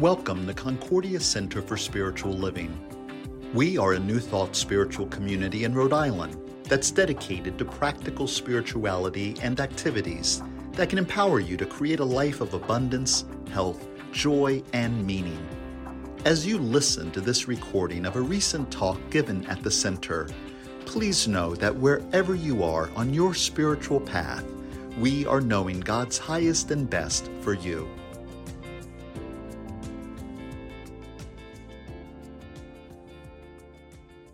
Welcome to Concordia Center for Spiritual Living. We are a New Thought spiritual community in Rhode Island that's dedicated to practical spirituality and activities that can empower you to create a life of abundance, health, joy, and meaning. As you listen to this recording of a recent talk given at the center, please know that wherever you are on your spiritual path, we are knowing God's highest and best for you.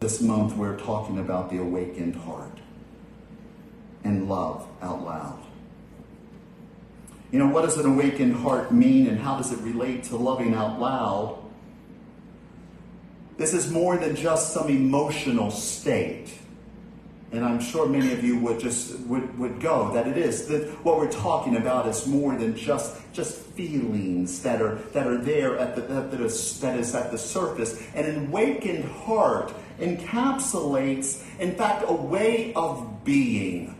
This month, we're talking about the awakened heart and love out loud. You know, what does an awakened heart mean and how does it relate to loving out loud? This is more than just some emotional state. And I'm sure many of you would just would, would go that it is that what we're talking about is more than just just feelings that are that are there at the that, is, that is at the surface. An awakened heart encapsulates, in fact, a way of being.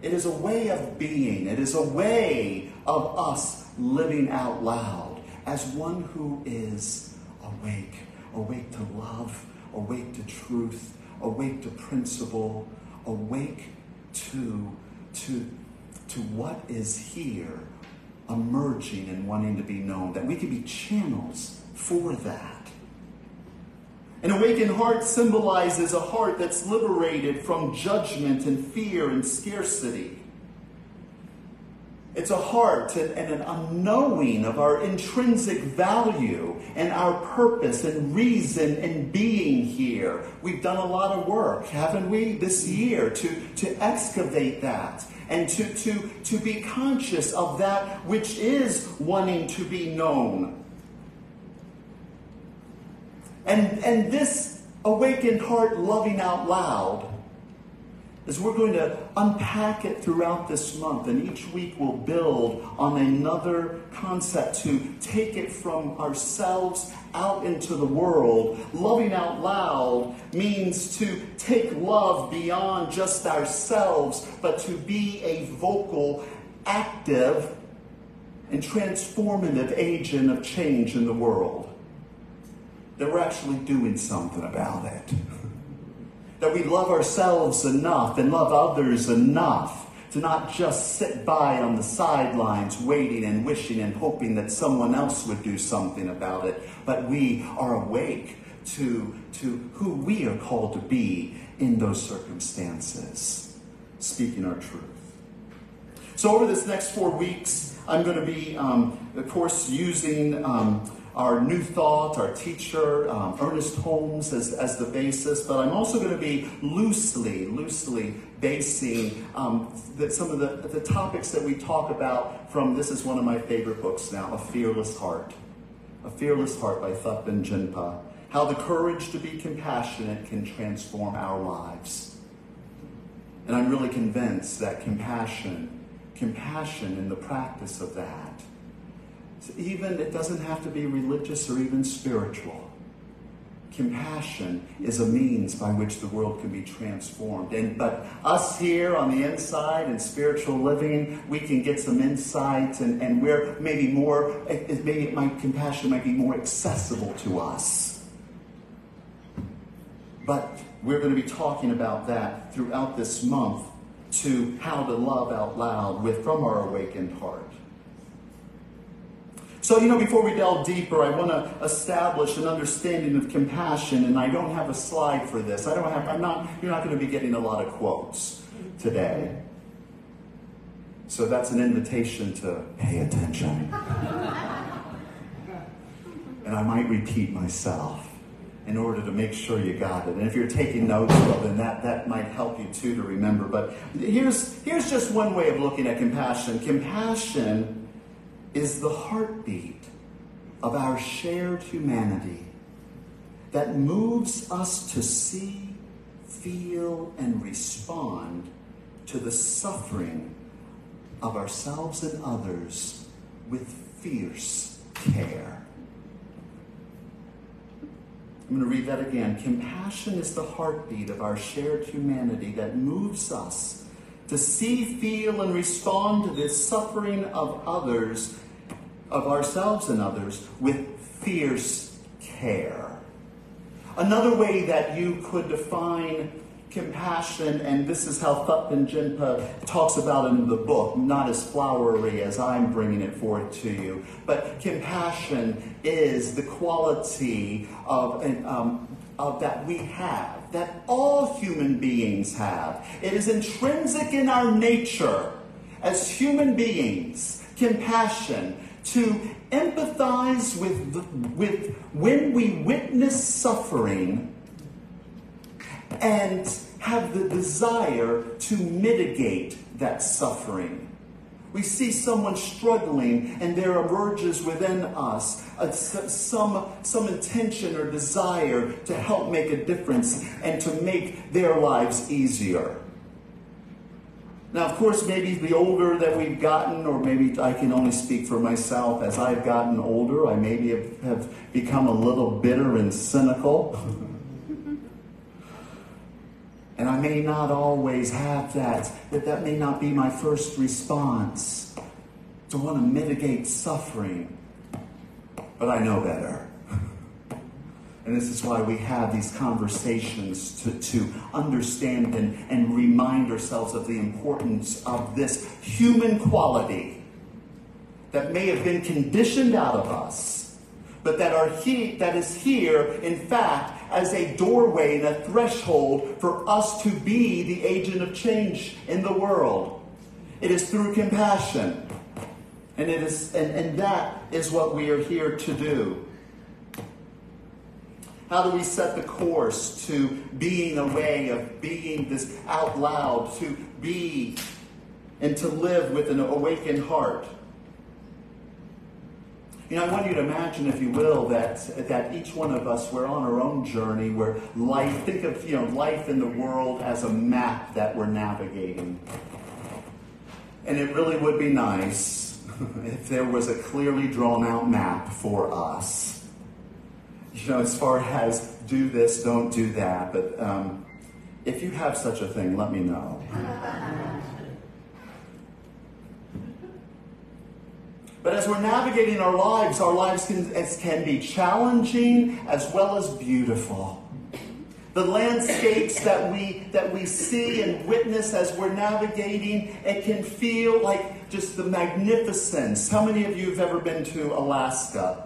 It is a way of being. It is a way of us living out loud as one who is awake, awake to love, awake to truth, awake to principle, awake to, to, to what is here emerging and wanting to be known, that we can be channels for that. An awakened heart symbolizes a heart that's liberated from judgment and fear and scarcity. It's a heart and, an unknowing of our intrinsic value and our purpose and reason in being here. We've done a lot of work, haven't we, this year to, to excavate that and to, to, to be conscious of that which is wanting to be known and, and this awakened heart loving out loud is we're going to unpack it throughout this month, and each week we'll build on another concept to take it from ourselves out into the world. Loving out loud means to take love beyond just ourselves, but to be a vocal, active, and transformative agent of change in the world that we're actually doing something about it. That we love ourselves enough and love others enough to not just sit by on the sidelines waiting and wishing and hoping that someone else would do something about it, but we are awake to, to who we are called to be in those circumstances, speaking our truth. So, over this next four weeks, I'm going to be, um, of course, using um, our new thought, our teacher, um, Ernest Holmes, as, as the basis, but I'm also going to be loosely, loosely basing um, some of the, the topics that we talk about from this is one of my favorite books now, A Fearless Heart. A Fearless Heart by Thupten Jinpa. How the courage to be compassionate can transform our lives. And I'm really convinced that compassion, compassion in the practice of that, even, it doesn't have to be religious or even spiritual. Compassion is a means by which the world can be transformed. And but us here on the inside in spiritual living, we can get some insights and, and we're maybe more maybe it might compassion might be more accessible to us. But we're going to be talking about that throughout this month to how to love out loud with from our awakened heart. So, you know, before we delve deeper, I want to establish an understanding of compassion, and I don't have a slide for this. I don't have, I'm not, you're not going to be getting a lot of quotes today. So that's an invitation to pay attention. and I might repeat myself in order to make sure you got it. And if you're taking notes, well, then that, that might help you too to remember. But here's, here's just one way of looking at compassion. Compassion is the heartbeat of our shared humanity that moves us to see, feel, and respond to the suffering of ourselves and others with fierce care. I'm going to read that again. Compassion is the heartbeat of our shared humanity that moves us to see, feel, and respond to the suffering of others of ourselves and others with fierce care. Another way that you could define compassion, and this is how Thupten Jinpa talks about it in the book, not as flowery as I'm bringing it forth to you, but compassion is the quality of, um, of that we have, that all human beings have. It is intrinsic in our nature as human beings, compassion, to empathize with, with when we witness suffering and have the desire to mitigate that suffering. We see someone struggling, and there emerges within us a, some, some intention or desire to help make a difference and to make their lives easier. Now, of course, maybe the older that we've gotten, or maybe I can only speak for myself, as I've gotten older, I maybe have, have become a little bitter and cynical. and I may not always have that, that that may not be my first response to want to mitigate suffering. But I know better. And this is why we have these conversations to, to understand and, and remind ourselves of the importance of this human quality that may have been conditioned out of us, but that, are he, that is here, in fact, as a doorway and a threshold for us to be the agent of change in the world. It is through compassion. And, it is, and, and that is what we are here to do. How do we set the course to being a way of being this out loud, to be and to live with an awakened heart? You know, I want you to imagine, if you will, that, that each one of us, we're on our own journey where life, think of, you know, life in the world as a map that we're navigating. And it really would be nice if there was a clearly drawn out map for us you know, as far as do this, don't do that. But um, if you have such a thing, let me know. But as we're navigating our lives, our lives can, can be challenging as well as beautiful. The landscapes that we, that we see and witness as we're navigating, it can feel like just the magnificence. How many of you have ever been to Alaska?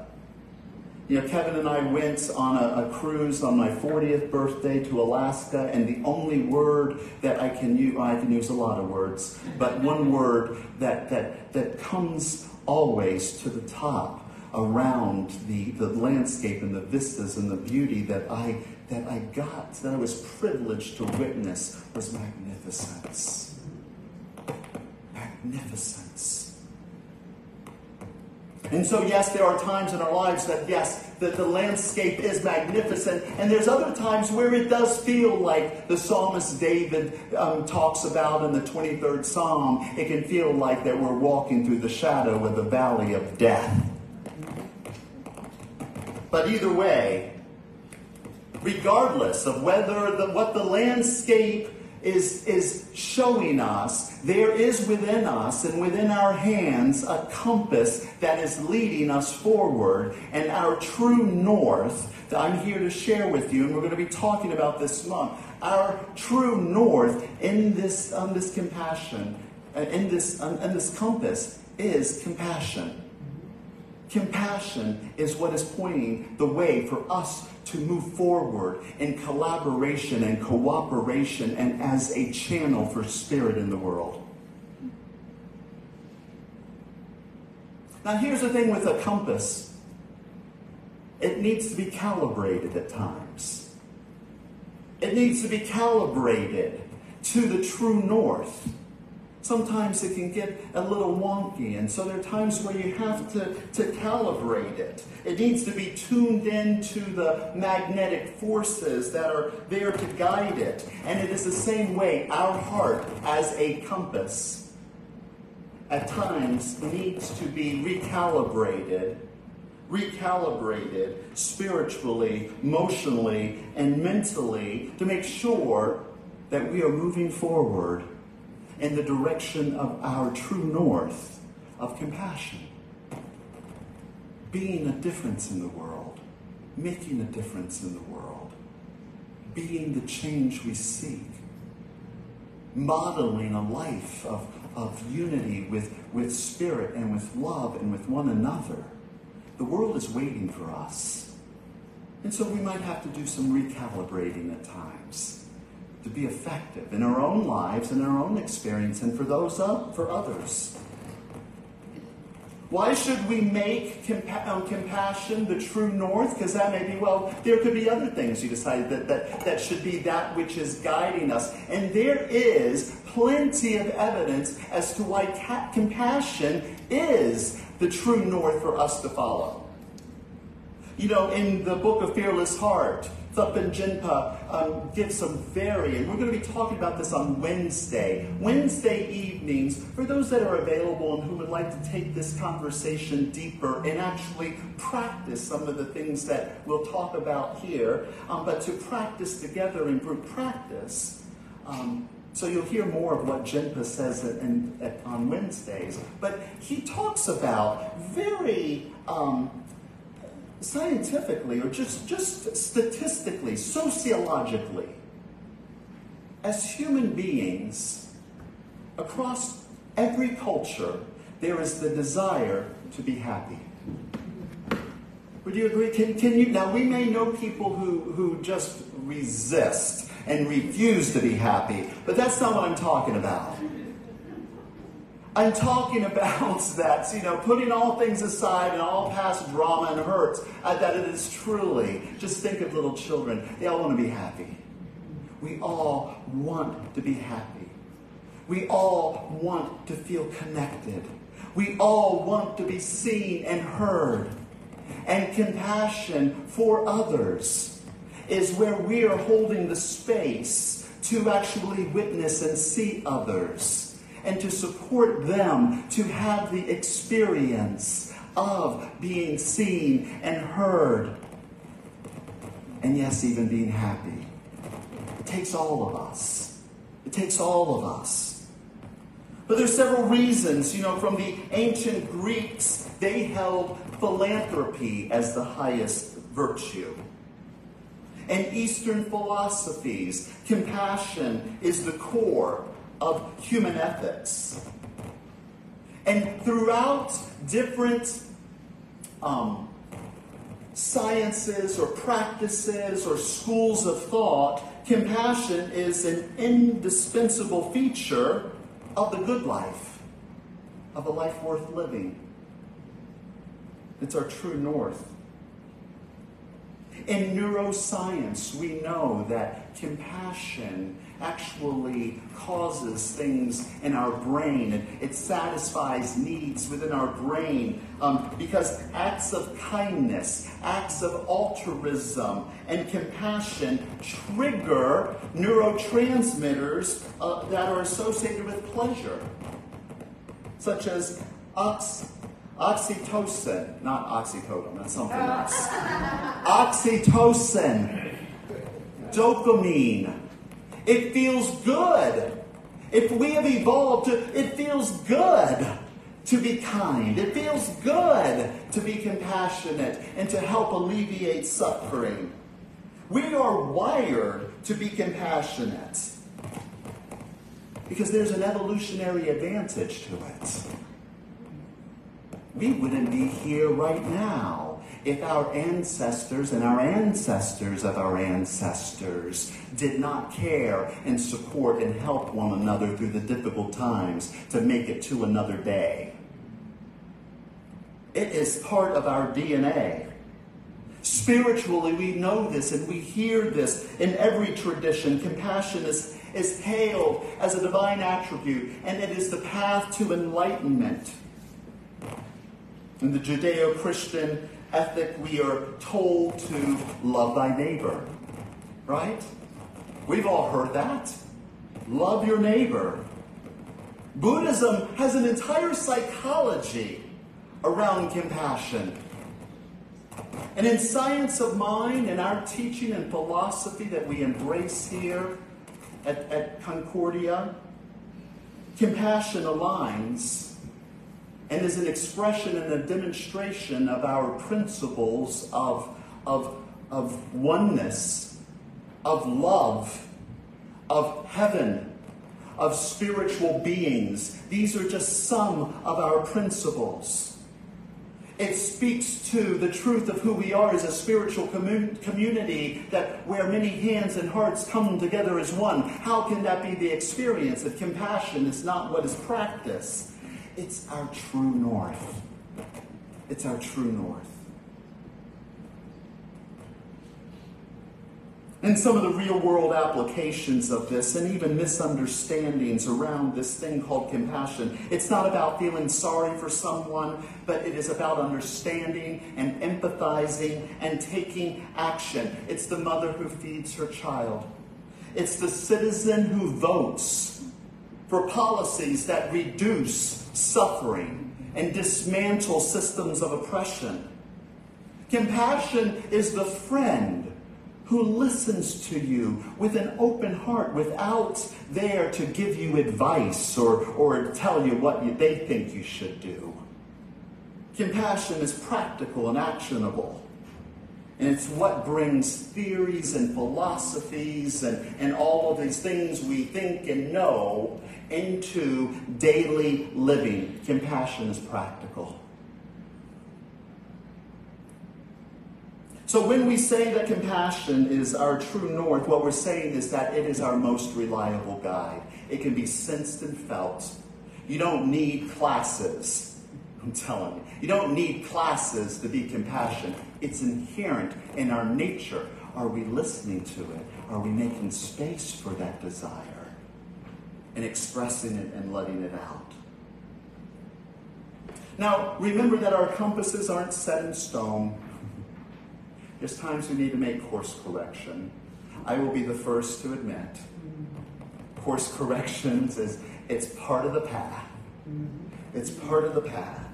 You know, Kevin and I went on a, a, cruise on my 40th birthday to Alaska, and the only word that I can use, I can use a lot of words, but one word that, that, that comes always to the top around the, the landscape and the vistas and the beauty that I, that I got, that I was privileged to witness, was magnificence. Magnificence. And so, yes, there are times in our lives that, yes, that the landscape is magnificent. And there's other times where it does feel like the psalmist David um, talks about in the 23rd Psalm. It can feel like that we're walking through the shadow of the valley of death. But either way, regardless of whether the, what the landscape is, is showing us there is within us and within our hands a compass that is leading us forward. And our true north that I'm here to share with you, and we're going to be talking about this month. Our true north in this, on this compassion, uh, in this, in this compass, is compassion. Compassion is what is pointing the way for us to move forward in collaboration and cooperation and as a channel for spirit in the world. Now, here's the thing with a compass it needs to be calibrated at times, it needs to be calibrated to the true north. Sometimes it can get a little wonky, and so there are times where you have to, to calibrate it. It needs to be tuned into the magnetic forces that are there to guide it. And it is the same way our heart, as a compass, at times needs to be recalibrated recalibrated spiritually, emotionally, and mentally to make sure that we are moving forward in the direction of our true north of compassion. being a difference in the world, making a difference in the world, being the change we seek, modeling a life of, of unity with, with spirit and with love and with one another. The world is waiting for us. And so we might have to do some recalibrating at times to be effective in our own lives and our own experience and for those uh, for others. Why should we make compa- um, compassion the true north? Because that may be, well, there could be other things you decided that, that, that should be that which is guiding us. And there is plenty of evidence as to why compassion is the true north for us to follow. You know, in the book of Fearless Heart, Thupten Jinpa um, gives some very, and we're going to be talking about this on Wednesday. Wednesday evenings, for those that are available and who would like to take this conversation deeper and actually practice some of the things that we'll talk about here, um, but to practice together in group practice. Um, so you'll hear more of what Jinpa says in, in, on Wednesdays. But he talks about very um, scientifically or just, just statistically, sociologically, as human beings, across every culture, there is the desire to be happy. Would you agree? Can now we may know people who, who just resist and refuse to be happy, but that's not what I'm talking about. I'm talking about that, you know, putting all things aside and all past drama and hurts, uh, that it is truly, just think of little children. They all want to be happy. We all want to be happy. We all want to feel connected. We all want to be seen and heard. And compassion for others is where we are holding the space to actually witness and see others and to support them to have the experience of being seen and heard. And yes, even being happy. It takes all of us. It takes all of us. But there's several reasons, you know, from the ancient Greeks, they held philanthropy as the highest virtue. And Eastern philosophies, compassion is the core of human ethics. And throughout different um, sciences or practices or schools of thought, compassion is an indispensable feature of the good life, of a life worth living. It's our true north. In neuroscience, we know that compassion actually causes things in our brain. It, it satisfies needs within our brain um, because acts of kindness, acts of altruism, and compassion trigger neurotransmitters uh, that are associated with pleasure, such as ox. Oxytocin, not oxycodone, that's something else. Oxytocin, dopamine, it feels good. If we have evolved to, it feels good to be kind. It feels good to be compassionate and to help alleviate suffering. We are wired to be compassionate because there's an evolutionary advantage to it. We wouldn't be here right now if our ancestors and our ancestors of our ancestors did not care and support and help one another through the difficult times to make it to another day. It is part of our DNA. Spiritually, we know this and we hear this in every tradition. Compassion is, is hailed as a divine attribute, and it is the path to enlightenment. In the Judeo Christian ethic, we are told to love thy neighbor. Right? We've all heard that. Love your neighbor. Buddhism has an entire psychology around compassion. And in science of mind and our teaching and philosophy that we embrace here at, at Concordia, compassion aligns and is an expression and a demonstration of our principles of, of, of oneness, of love, of heaven, of spiritual beings. These are just some of our principles. It speaks to the truth of who we are as a spiritual commun- community that where many hands and hearts come together as one. How can that be the experience if compassion is not what is practiced? It's our true north. It's our true north. and some of the real world applications of this and even misunderstandings around this thing called compassion. It's not about feeling sorry for someone, but it is about understanding and empathizing and taking action. It's the mother who feeds her child, it's the citizen who votes for policies that reduce suffering and dismantle systems of oppression. Compassion is the friend who listens to you with an open heart without there to give you advice or, or tell you what you, they think you should do. Compassion is practical and actionable. And it's what brings theories and philosophies and, and all of these things we think and know into daily living. Compassion is practical. So when we say that compassion is our true north, what we're saying is that it is our most reliable guide. It can be sensed and felt. You don't need classes. I'm telling you. You don't need classes to be compassionate. It's inherent in our nature. Are we listening to it? Are we making space for that desire and expressing it and letting it out? Now, remember that our compasses aren't set in stone. There's times we need to make course correction. I will be the first to admit. Course corrections is it's part of the path. It's part of the path.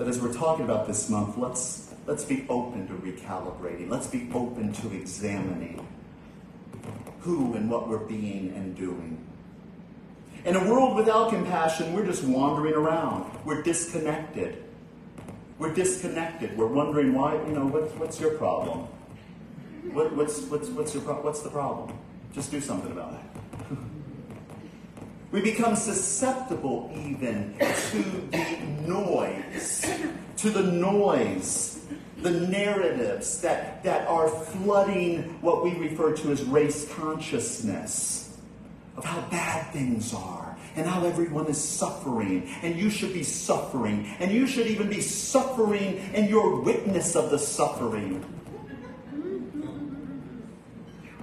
But as we're talking about this month, let's let's be open to recalibrating. Let's be open to examining who and what we're being and doing. In a world without compassion, we're just wandering around. We're disconnected. We're disconnected. We're wondering why, you know, what, what's your problem? What, what's, what's, what's, your pro- what's the problem? Just do something about it. We become susceptible even to the noise, to the noise, the narratives that, that are flooding what we refer to as race consciousness of how bad things are and how everyone is suffering, and you should be suffering, and you should even be suffering in your witness of the suffering.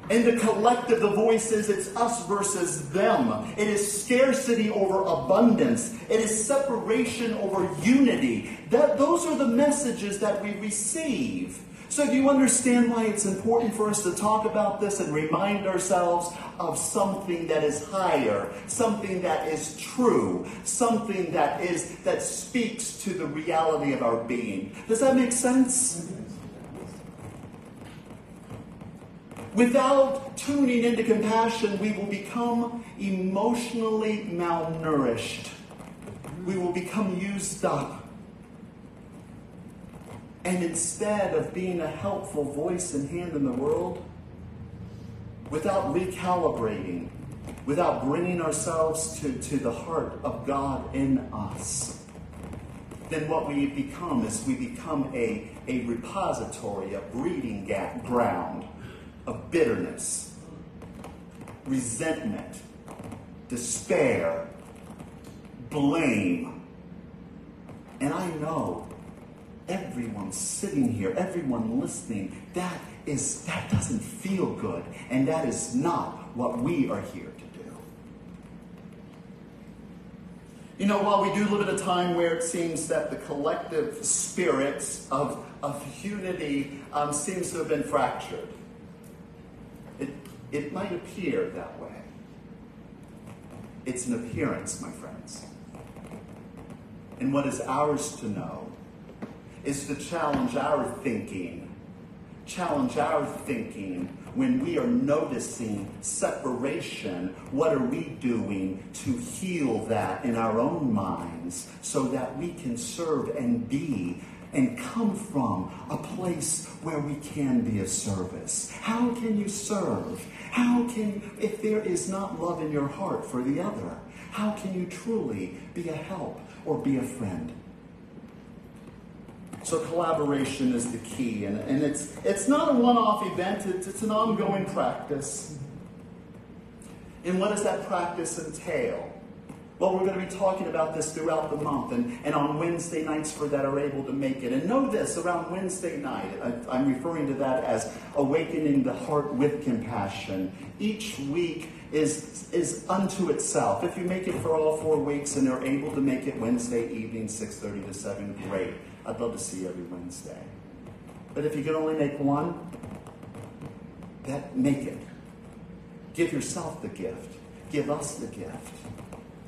In the collective, the voices, it's us versus them. It is scarcity over abundance. It is separation over unity. That, those are the messages that we receive. So, do you understand why it's important for us to talk about this and remind ourselves of something that is higher, something that is true, something that is that speaks to the reality of our being? Does that make sense? Without tuning into compassion, we will become emotionally malnourished. We will become used up. And instead of being a helpful voice and hand in the world, without recalibrating, without bringing ourselves to, to the heart of God in us, then what we become is we become a, a repository, a breeding ground of bitterness, resentment, despair, blame. And I know everyone sitting here, everyone listening, that is that doesn't feel good, and that is not what we are here to do. You know, while we do live in a time where it seems that the collective spirit of, of unity um, seems to have been fractured, it, might appear that way. It's an appearance, my friends. And what is ours to know is to challenge our thinking, challenge our thinking when we are noticing separation, what are we doing to heal that in our own minds so that we can serve and be and come from a place where we can be of service? How can you serve? How can, if there is not love in your heart for the other, how can you truly be a help or be a friend? So collaboration is the key, and, and it's, it's not a one-off event, it's, it's an ongoing practice. And what does that practice entail? Well, we're going to be talking about this throughout the month and, and on Wednesday nights for that are able to make it. And know this around Wednesday night, I, I'm referring to that as awakening the heart with compassion. Each week is, is unto itself. If you make it for all four weeks and are able to make it Wednesday evening, 6.30 to 7, great. I'd love to see you every Wednesday. But if you can only make one, that make it. Give yourself the gift. Give us the gift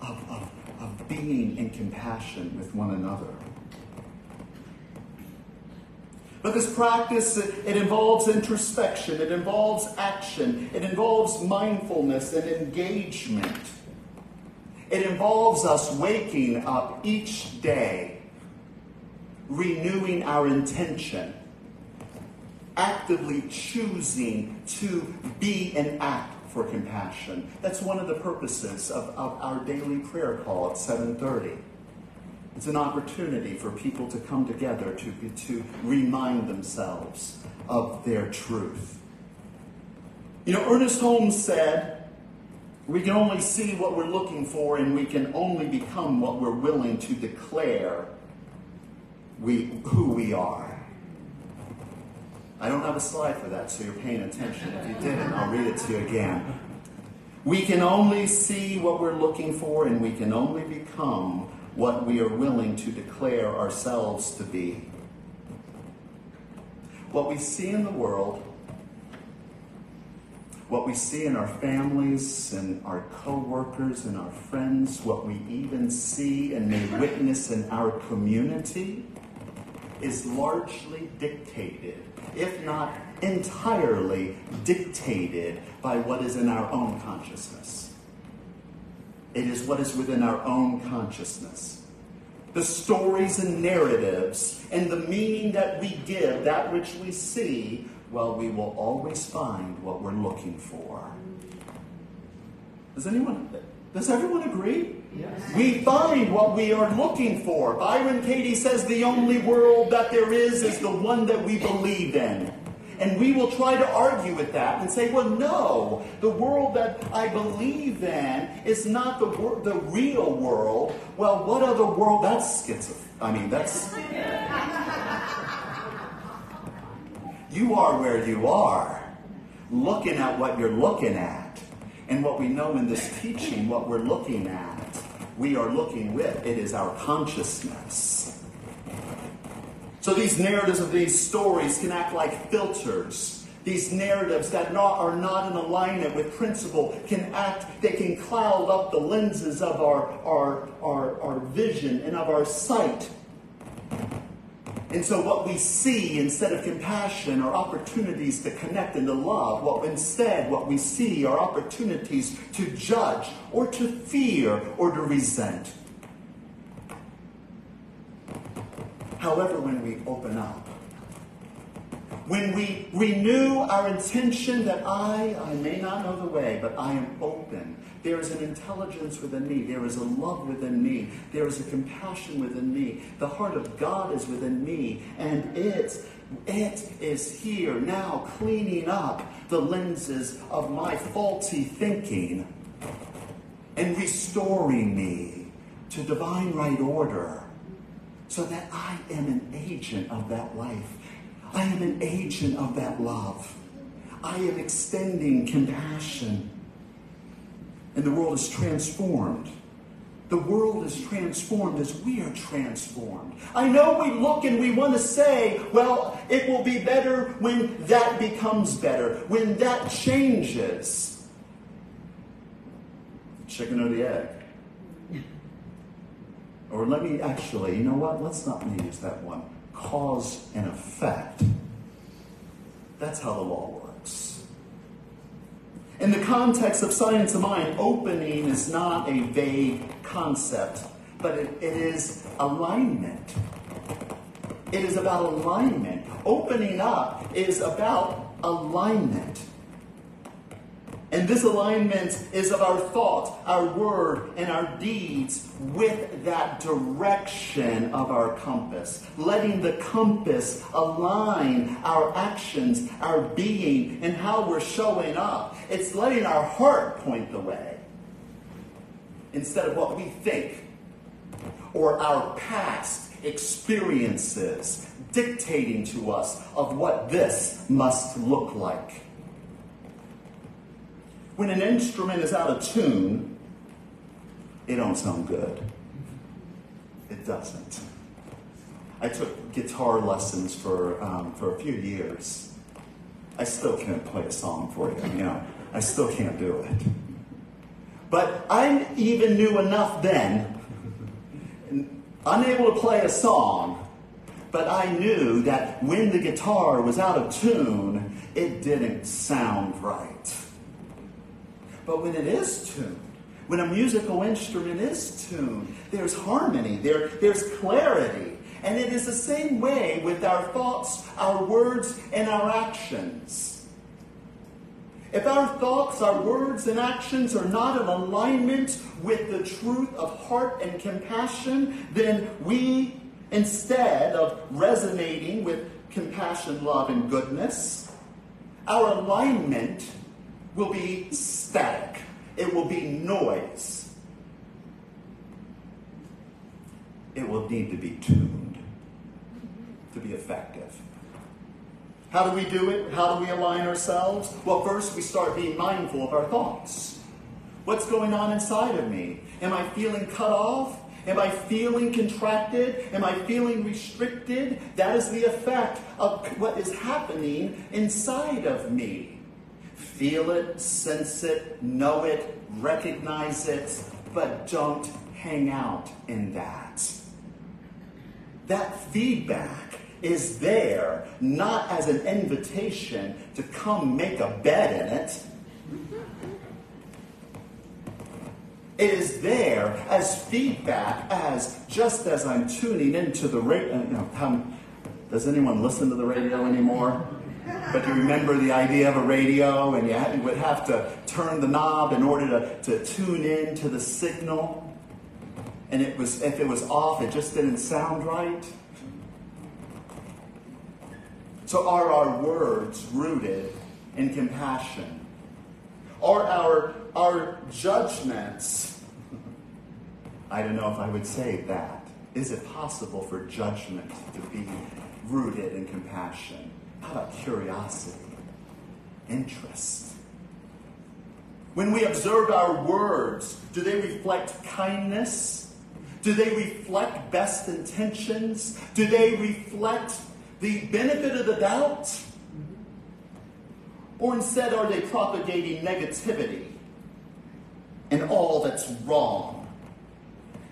of, of, of being in compassion with one another. But this practice, it, it, involves introspection, it involves action, it involves mindfulness and engagement. It involves us waking up each day renewing our intention, actively choosing to be and act for compassion. That's one of the purposes of, of our daily prayer call at 7:30. It's an opportunity for people to come together to, to remind themselves of their truth. You know, Ernest Holmes said, we can only see what we're looking for, and we can only become what we're willing to declare we, who we are. I don't have a slide for that, so you're paying attention. If you didn't, I'll read it to you again. We can only see what we're looking for, and we can only become what we are willing to declare ourselves to be. What we see in the world, what we see in our families and our co-workers and our friends, what we even see and may witness in our community, is largely dictated, if not entirely dictated, by what is in our own consciousness. It is what is within our own consciousness. The stories and narratives and the meaning that we give, that which we see, well, we will always find what we're looking for. Does anyone, does everyone agree? Yes. We find what we are looking for. Byron Katie says the only world that there is is the one that we believe in. And we will try to argue with that and say, well, no, the world that I believe in is not the, wor- the real world. Well, what other world? That's schizophrenic. I mean, that's. you are where you are, looking at what you're looking at. And what we know in this teaching, what we're looking at, we are looking with. It is our consciousness. So these narratives of these stories can act like filters. These narratives that not, are not in alignment with principle can act, they can cloud up the lenses of our, our, our, our vision and of our sight and so, what we see instead of compassion are opportunities to connect and to love. What instead, what we see are opportunities to judge or to fear or to resent. However, when we open up, when we renew our intention that I, I may not know the way, but I am open there is an intelligence within me. There is a love within me. There is a compassion within me. The heart of God is within me. And it, it is here now cleaning up the lenses of my faulty thinking and restoring me to divine right order so that I am an agent of that life. I am an agent of that love. I am extending compassion and the world is transformed. The world is transformed as we are transformed. I know we look and we want to say, well, it will be better when that becomes better, when that changes. The Chicken or the egg? Or let me actually, you know what? Let's not use that one. Cause and effect. That's how the law works. In the context of science of mind, opening is not a vague concept, but it, it is alignment. It is about alignment. Opening up is about alignment. And this alignment is of our thought, our word, and our deeds with that direction of our compass. Letting the compass align our actions, our being, and how we're showing up. It's letting our heart point the way instead of what we think or our past experiences dictating to us of what this must look like. When an instrument is out of tune, it don't sound good. It doesn't. I took guitar lessons for, um, for a few years. I still can't play a song for you, you know. I still can't do it. But I even knew enough then, unable to play a song, but I knew that when the guitar was out of tune, it didn't sound right. But when it is tuned, when a musical instrument is tuned, there's harmony, there, there's clarity. And it is the same way with our thoughts, our words, and our actions. If our thoughts, our words, and actions are not in alignment with the truth of heart and compassion, then we, instead of resonating with compassion, love, and goodness, our alignment will be static, it will be noise. It will need to be tuned to be effective. How do we do it? How do we align ourselves? Well, first we start being mindful of our thoughts. What's going on inside of me? Am I feeling cut off? Am I feeling contracted? Am I feeling restricted? That is the effect of what is happening inside of me. Feel it, sense it, know it, recognize it, but don't hang out in that. That feedback is there not as an invitation to come make a bed in it. It is there as feedback, as just as I'm tuning into the radio. Uh, know, does anyone listen to the radio anymore? But you remember the idea of a radio, and you, would have to turn the knob in order to, to tune in to the signal. And it was if it was off, it just didn't sound right. So are our words rooted in compassion? Are our, our judgments, I don't know if I would say that. Is it possible for judgment to be rooted in compassion? How about curiosity? Interest? When we observe our words, do they reflect kindness? Do they reflect best intentions? Do they reflect the benefit of the doubt? Or instead, are they propagating negativity and all that's wrong?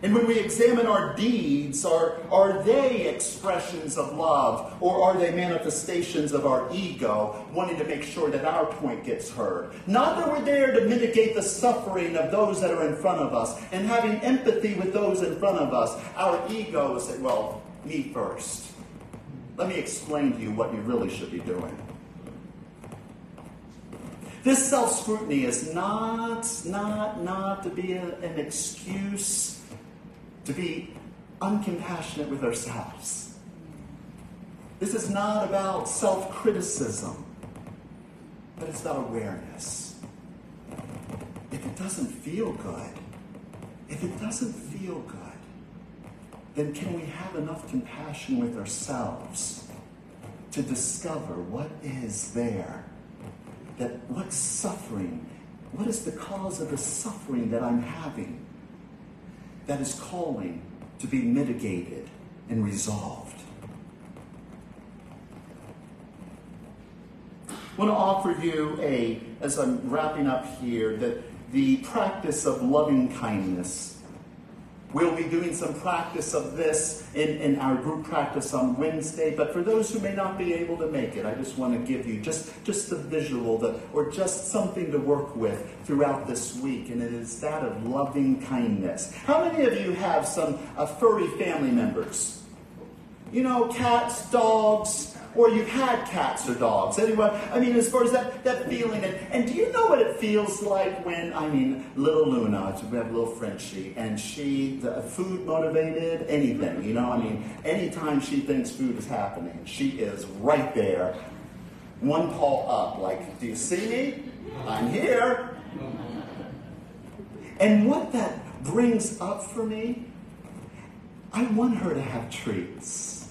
And when we examine our deeds, are, are they expressions of love or are they manifestations of our ego wanting to make sure that our point gets heard? Not that we're there to mitigate the suffering of those that are in front of us and having empathy with those in front of us. Our ego is that, well, me first. Let me explain to you what you really should be doing. This self scrutiny is not, not, not to be a, an excuse to be uncompassionate with ourselves. This is not about self criticism, but it's about awareness. If it doesn't feel good, if it doesn't feel good, then can we have enough compassion with ourselves to discover what is there? That what's suffering? What is the cause of the suffering that I'm having? That is calling to be mitigated and resolved. I want to offer you a, as I'm wrapping up here, that the practice of loving kindness We'll be doing some practice of this in, in our group practice on Wednesday. But for those who may not be able to make it, I just want to give you just, just a visual that, or just something to work with throughout this week. And it is that of loving kindness. How many of you have some uh, furry family members? You know, cats, dogs, or you've had cats or dogs. Anyway, I mean, as far as that, that feeling. And, and do you know what it feels like when, I mean, little Luna, we have a little Frenchie, and she, the uh, food motivated, anything, you know? I mean, anytime she thinks food is happening, she is right there, one paw up, like, do you see me? I'm here. And what that brings up for me, I want her to have treats.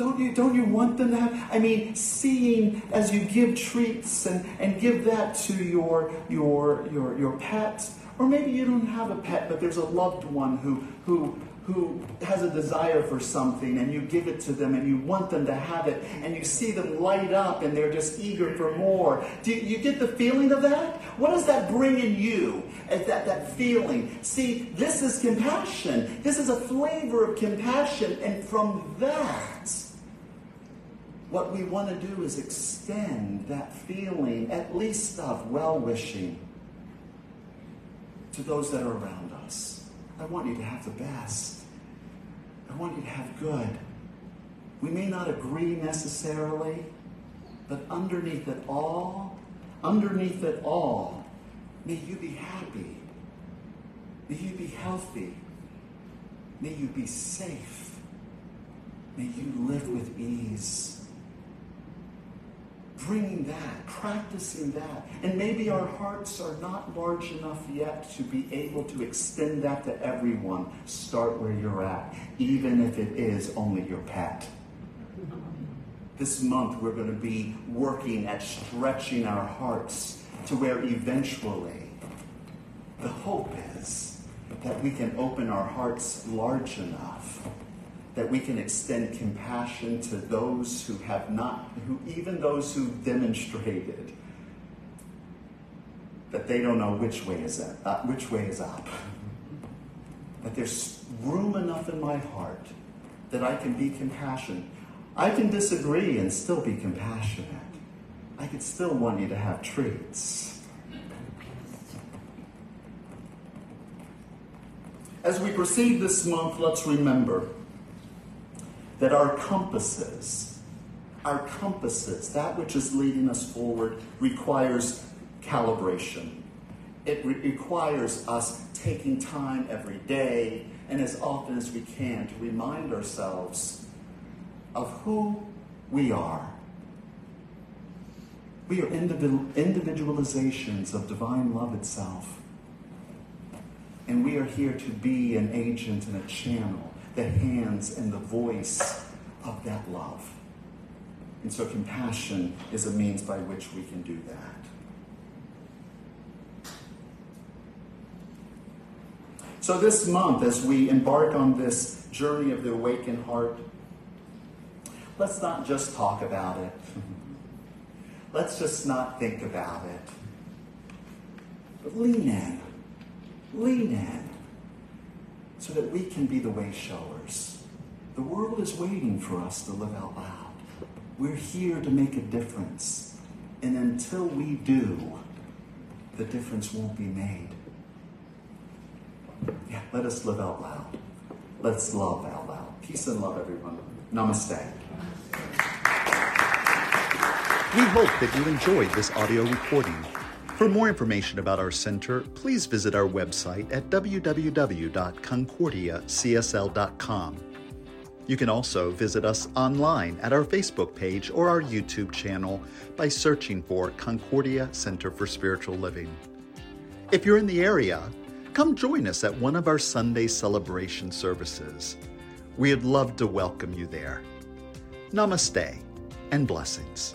Don't you, don't you want them to have? I mean, seeing as you give treats and, and give that to your, your, your, your pet, or maybe you don't have a pet, but there's a loved one who, who, who has a desire for something and you give it to them and you want them to have it and you see them light up and they're just eager for more. Do you, you get the feeling of that? What does that bring in you as that, that feeling? See, this is compassion. This is a flavor of compassion. And from that, what we want to do is extend that feeling, at least of well wishing, to those that are around us. I want you to have the best. I want you to have good. We may not agree necessarily, but underneath it all, underneath it all, may you be happy. May you be healthy. May you be safe. May you live with ease bringing that, practicing that. And maybe our hearts are not large enough yet to be able to extend that to everyone. Start where you're at, even if it is only your pet. This month, we're going to be working at stretching our hearts to where eventually the hope is that we can open our hearts large enough that we can extend compassion to those who have not, who even those who demonstrated that they don't know which way is up, uh, which way is up. That there's room enough in my heart that I can be compassionate. I can disagree and still be compassionate. I could still want you to have treats. As we proceed this month, let's remember that our compasses, our compasses, that which is leading us forward, requires calibration. It re- requires us taking time every day and as often as we can to remind ourselves of who we are. We are individualizations of divine love itself. And we are here to be an agent and a channel the hands and the voice of that love. And so compassion is a means by which we can do that. So, this month, as we embark on this journey of the awakened heart, let's not just talk about it. let's just not think about it. But lean in. Lean in so that we can be the way showers. The world is waiting for us to live out loud. We're here to make a difference. And until we do, the difference won't be made. Yeah, let us live out loud. Let's love out loud. Peace and love, everyone. Namaste. We hope that you enjoyed this audio recording. For more information about our center, please visit our website at www.concordiacsl.com. You can also visit us online at our Facebook page or our YouTube channel by searching for Concordia Center for Spiritual Living. If you're in the area, come join us at one of our Sunday celebration services. We'd love to welcome you there. Namaste and blessings.